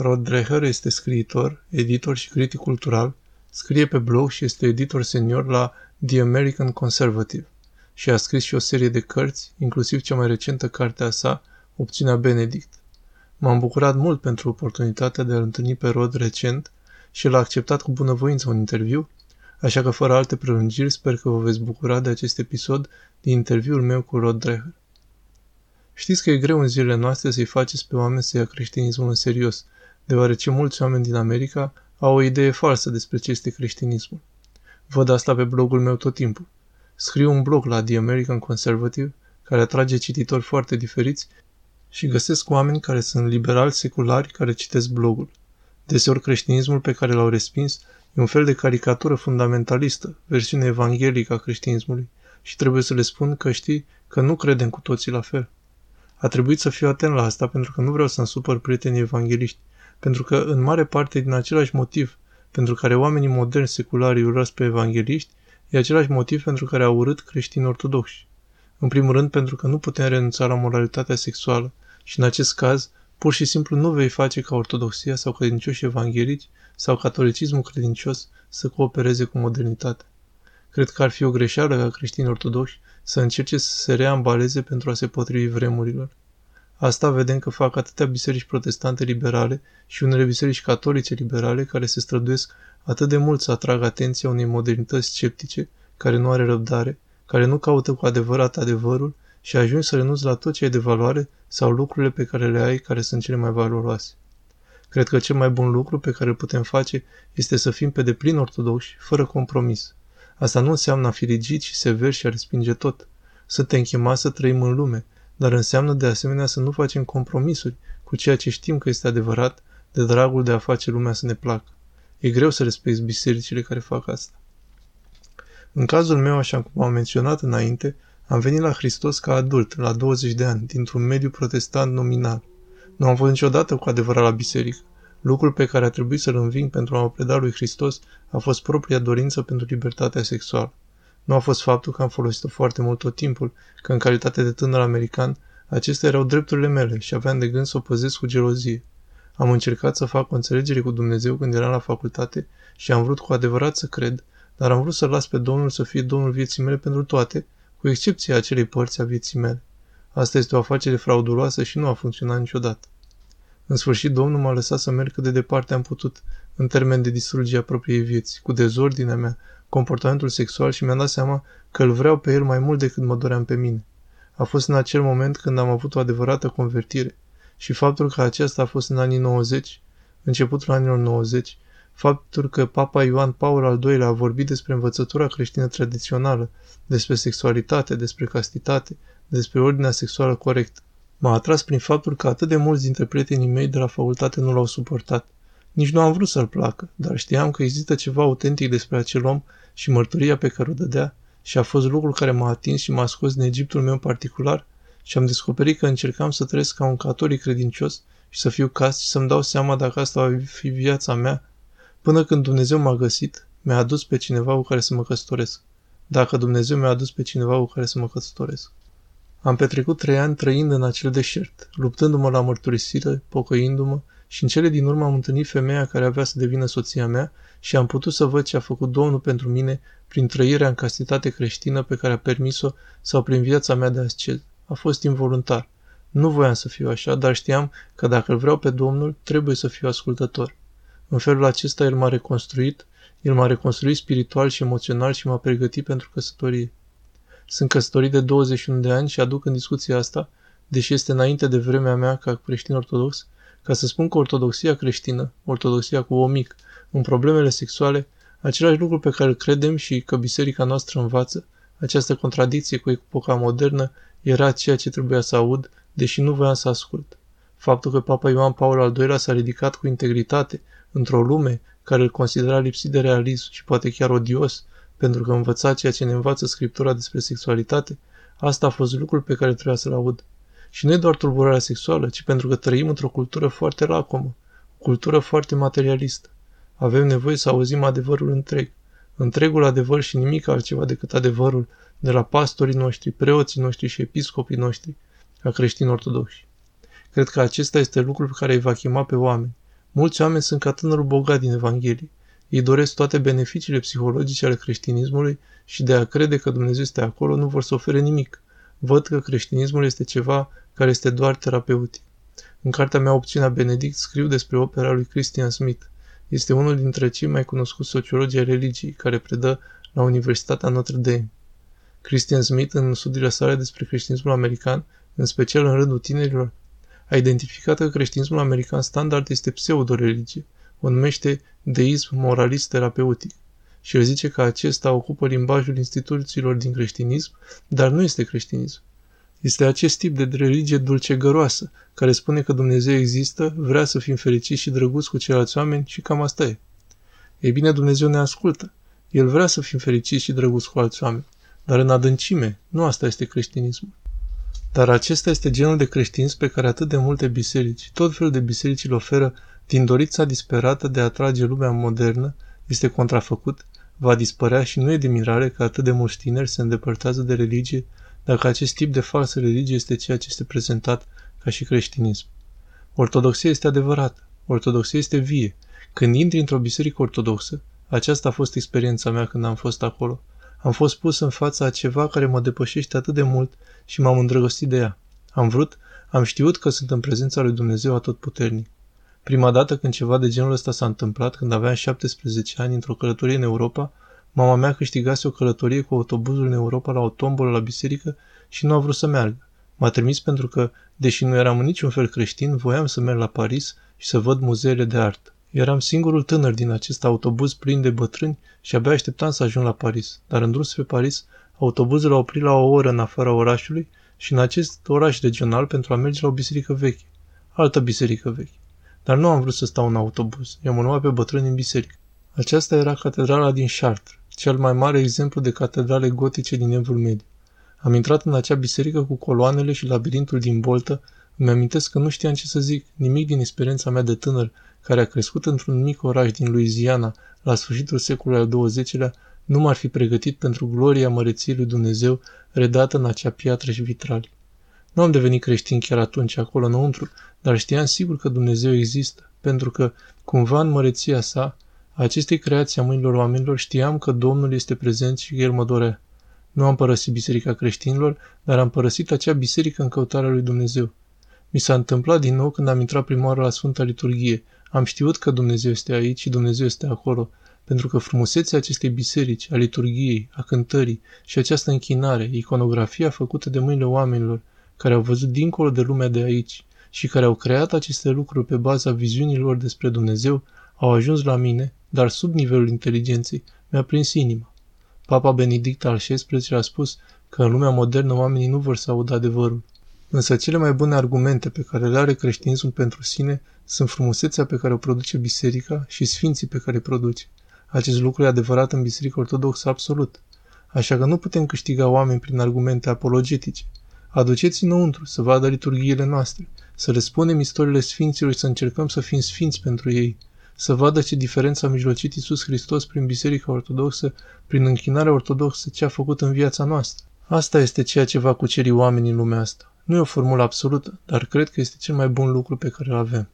Rod Dreher este scriitor, editor și critic cultural, scrie pe blog și este editor senior la The American Conservative și a scris și o serie de cărți, inclusiv cea mai recentă carte a sa, Opțiunea Benedict. M-am bucurat mult pentru oportunitatea de a-l întâlni pe Rod recent și l-a acceptat cu bunăvoință un interviu, așa că fără alte prelungiri sper că vă veți bucura de acest episod din interviul meu cu Rod Dreher. Știți că e greu în zilele noastre să-i faceți pe oameni să ia creștinismul în serios, deoarece mulți oameni din America au o idee falsă despre ce este creștinismul. Văd asta pe blogul meu tot timpul. Scriu un blog la The American Conservative, care atrage cititori foarte diferiți și găsesc oameni care sunt liberali seculari care citesc blogul. Deseori creștinismul pe care l-au respins e un fel de caricatură fundamentalistă, versiune evanghelică a creștinismului și trebuie să le spun că știi că nu credem cu toții la fel. A trebuit să fiu atent la asta pentru că nu vreau să-mi supăr prietenii evangeliști, pentru că în mare parte din același motiv pentru care oamenii moderni seculari urăsc pe evangeliști, e același motiv pentru care au urât creștini ortodoxi. În primul rând pentru că nu putem renunța la moralitatea sexuală și în acest caz pur și simplu nu vei face ca ortodoxia sau credincioși evanghelici sau catolicismul credincios să coopereze cu modernitatea. Cred că ar fi o greșeală ca creștini ortodoxi să încerce să se reambaleze pentru a se potrivi vremurilor. Asta vedem că fac atâtea biserici protestante liberale și unele biserici catolice liberale care se străduiesc atât de mult să atragă atenția unei modernități sceptice, care nu are răbdare, care nu caută cu adevărat adevărul și ajungi să renunți la tot ce e de valoare sau lucrurile pe care le ai care sunt cele mai valoroase. Cred că cel mai bun lucru pe care îl putem face este să fim pe deplin ortodoxi, fără compromis. Asta nu înseamnă a fi rigid și sever și a respinge tot. Suntem chemați să trăim în lume, dar înseamnă de asemenea să nu facem compromisuri cu ceea ce știm că este adevărat, de dragul de a face lumea să ne placă. E greu să respecti bisericile care fac asta. În cazul meu, așa cum am menționat înainte, am venit la Hristos ca adult, la 20 de ani, dintr-un mediu protestant nominal. Nu am fost niciodată cu adevărat la biserică. Lucrul pe care a trebuit să-l înving pentru a mă preda lui Hristos a fost propria dorință pentru libertatea sexuală. Nu a fost faptul că am folosit-o foarte mult tot timpul, că în calitate de tânăr american, acestea erau drepturile mele și aveam de gând să o păzesc cu gelozie. Am încercat să fac o înțelegere cu Dumnezeu când eram la facultate și am vrut cu adevărat să cred, dar am vrut să las pe Domnul să fie Domnul vieții mele pentru toate, cu excepția acelei părți a vieții mele. Asta este o afacere frauduloasă și nu a funcționat niciodată. În sfârșit, Domnul m-a lăsat să merg cât de departe am putut, în termen de distrugerea propriei vieți, cu dezordinea mea, comportamentul sexual și mi-am dat seama că îl vreau pe el mai mult decât mă doream pe mine. A fost în acel moment când am avut o adevărată convertire și faptul că aceasta a fost în anii 90, începutul anilor 90, faptul că Papa Ioan Paul al II-lea a vorbit despre învățătura creștină tradițională, despre sexualitate, despre castitate, despre ordinea sexuală corectă. M-a atras prin faptul că atât de mulți dintre prietenii mei de la facultate nu l-au suportat. Nici nu am vrut să-l placă, dar știam că există ceva autentic despre acel om și mărturia pe care o dădea și a fost lucrul care m-a atins și m-a scos din Egiptul meu particular și am descoperit că încercam să trăiesc ca un catolic credincios și să fiu cast și să-mi dau seama dacă asta va fi viața mea, până când Dumnezeu m-a găsit, mi-a adus pe cineva cu care să mă căsătoresc. Dacă Dumnezeu mi-a adus pe cineva cu care să mă căsătoresc. Am petrecut trei ani trăind în acel deșert, luptându-mă la mărturisire, pocăindu-mă și în cele din urmă am întâlnit femeia care avea să devină soția mea și am putut să văd ce a făcut Domnul pentru mine prin trăirea în castitate creștină pe care a permis-o sau prin viața mea de ascet. A fost involuntar. Nu voiam să fiu așa, dar știam că dacă îl vreau pe Domnul, trebuie să fiu ascultător. În felul acesta el m-a reconstruit, el m-a reconstruit spiritual și emoțional și m-a pregătit pentru căsătorie. Sunt căsătorit de 21 de ani și aduc în discuția asta, deși este înainte de vremea mea ca creștin ortodox, ca să spun că ortodoxia creștină, ortodoxia cu o mic, în problemele sexuale, același lucru pe care îl credem și că biserica noastră învață, această contradicție cu epoca modernă, era ceea ce trebuia să aud, deși nu voiam să ascult. Faptul că Papa Ioan Paul al II-lea s-a ridicat cu integritate într-o lume care îl considera lipsit de realism și poate chiar odios, pentru că învăța ceea ce ne învață Scriptura despre sexualitate, asta a fost lucrul pe care trebuia să-l aud. Și nu e doar tulburarea sexuală, ci pentru că trăim într-o cultură foarte lacomă, o cultură foarte materialistă. Avem nevoie să auzim adevărul întreg. Întregul adevăr și nimic altceva decât adevărul de la pastorii noștri, preoții noștri și episcopii noștri, ca creștini ortodoxi. Cred că acesta este lucrul pe care îi va chema pe oameni. Mulți oameni sunt ca tânărul bogat din Evanghelie. Ei doresc toate beneficiile psihologice ale creștinismului și de a crede că Dumnezeu este acolo nu vor să ofere nimic. Văd că creștinismul este ceva care este doar terapeutic. În cartea mea Opțiunea Benedict scriu despre opera lui Christian Smith. Este unul dintre cei mai cunoscuți sociologi ai religiei, care predă la Universitatea Notre Dame. Christian Smith, în studiile sale despre creștinismul american, în special în rândul tinerilor, a identificat că creștinismul american standard este pseudo-religie, o numește deism moralist terapeutic și el zice că acesta ocupă limbajul instituțiilor din creștinism, dar nu este creștinism. Este acest tip de religie dulcegăroasă, care spune că Dumnezeu există, vrea să fim fericiți și drăguți cu ceilalți oameni și cam asta e. Ei bine, Dumnezeu ne ascultă. El vrea să fim fericiți și drăguți cu alți oameni. Dar în adâncime, nu asta este creștinismul. Dar acesta este genul de creștinism pe care atât de multe biserici, tot felul de biserici îl oferă din dorința disperată de a atrage lumea modernă, este contrafăcut, va dispărea și nu e de mirare că atât de mulți tineri se îndepărtează de religie dacă acest tip de falsă religie este ceea ce este prezentat ca și creștinism. Ortodoxia este adevărată. Ortodoxia este vie. Când intri într-o biserică ortodoxă, aceasta a fost experiența mea când am fost acolo, am fost pus în fața a ceva care mă depășește atât de mult și m-am îndrăgostit de ea. Am vrut, am știut că sunt în prezența lui Dumnezeu atotputernic. Prima dată când ceva de genul ăsta s-a întâmplat, când aveam 17 ani într-o călătorie în Europa, mama mea câștigase o călătorie cu autobuzul în Europa la o tombolă la biserică și nu a vrut să meargă. M-a trimis pentru că, deși nu eram în niciun fel creștin, voiam să merg la Paris și să văd muzeele de artă. Eram singurul tânăr din acest autobuz plin de bătrâni și abia așteptam să ajung la Paris. Dar în drum spre Paris, autobuzul a oprit la o oră în afara orașului și în acest oraș regional pentru a merge la o biserică veche. Altă biserică veche. Dar nu am vrut să stau în autobuz. I-am urmat pe bătrâni în biserică. Aceasta era catedrala din Chartres, cel mai mare exemplu de catedrale gotice din Evul Mediu. Am intrat în acea biserică cu coloanele și labirintul din boltă. Îmi amintesc că nu știam ce să zic, nimic din experiența mea de tânăr, care a crescut într-un mic oraș din Louisiana la sfârșitul secolului al XX-lea, nu m-ar fi pregătit pentru gloria măreției lui Dumnezeu redată în acea piatră și vitrali. Nu am devenit creștin chiar atunci acolo înăuntru, dar știam sigur că Dumnezeu există, pentru că, cumva în măreția sa, acestei creații a mâinilor oamenilor, știam că Domnul este prezent și că El mă dorea. Nu am părăsit biserica creștinilor, dar am părăsit acea biserică în căutarea lui Dumnezeu. Mi s-a întâmplat din nou când am intrat prima oară la Sfânta Liturghie. Am știut că Dumnezeu este aici și Dumnezeu este acolo, pentru că frumusețea acestei biserici, a liturgiei, a cântării și această închinare, iconografia făcută de mâinile oamenilor, care au văzut dincolo de lumea de aici și care au creat aceste lucruri pe baza viziunilor despre Dumnezeu, au ajuns la mine, dar sub nivelul inteligenței, mi-a prins inima. Papa Benedict al XVI a spus că în lumea modernă oamenii nu vor să audă adevărul. Însă cele mai bune argumente pe care le are creștinismul pentru sine sunt frumusețea pe care o produce biserica și sfinții pe care îi produce. Acest lucru e adevărat în biserica ortodoxă absolut. Așa că nu putem câștiga oameni prin argumente apologetice. Aduceți înăuntru să vadă liturghiile noastre, să le spunem istoriile sfinților și să încercăm să fim sfinți pentru ei, să vadă ce diferență a mijlocit Iisus Hristos prin Biserica Ortodoxă, prin închinarea ortodoxă ce a făcut în viața noastră. Asta este ceea ce va cuceri oamenii în lumea asta. Nu e o formulă absolută, dar cred că este cel mai bun lucru pe care îl avem.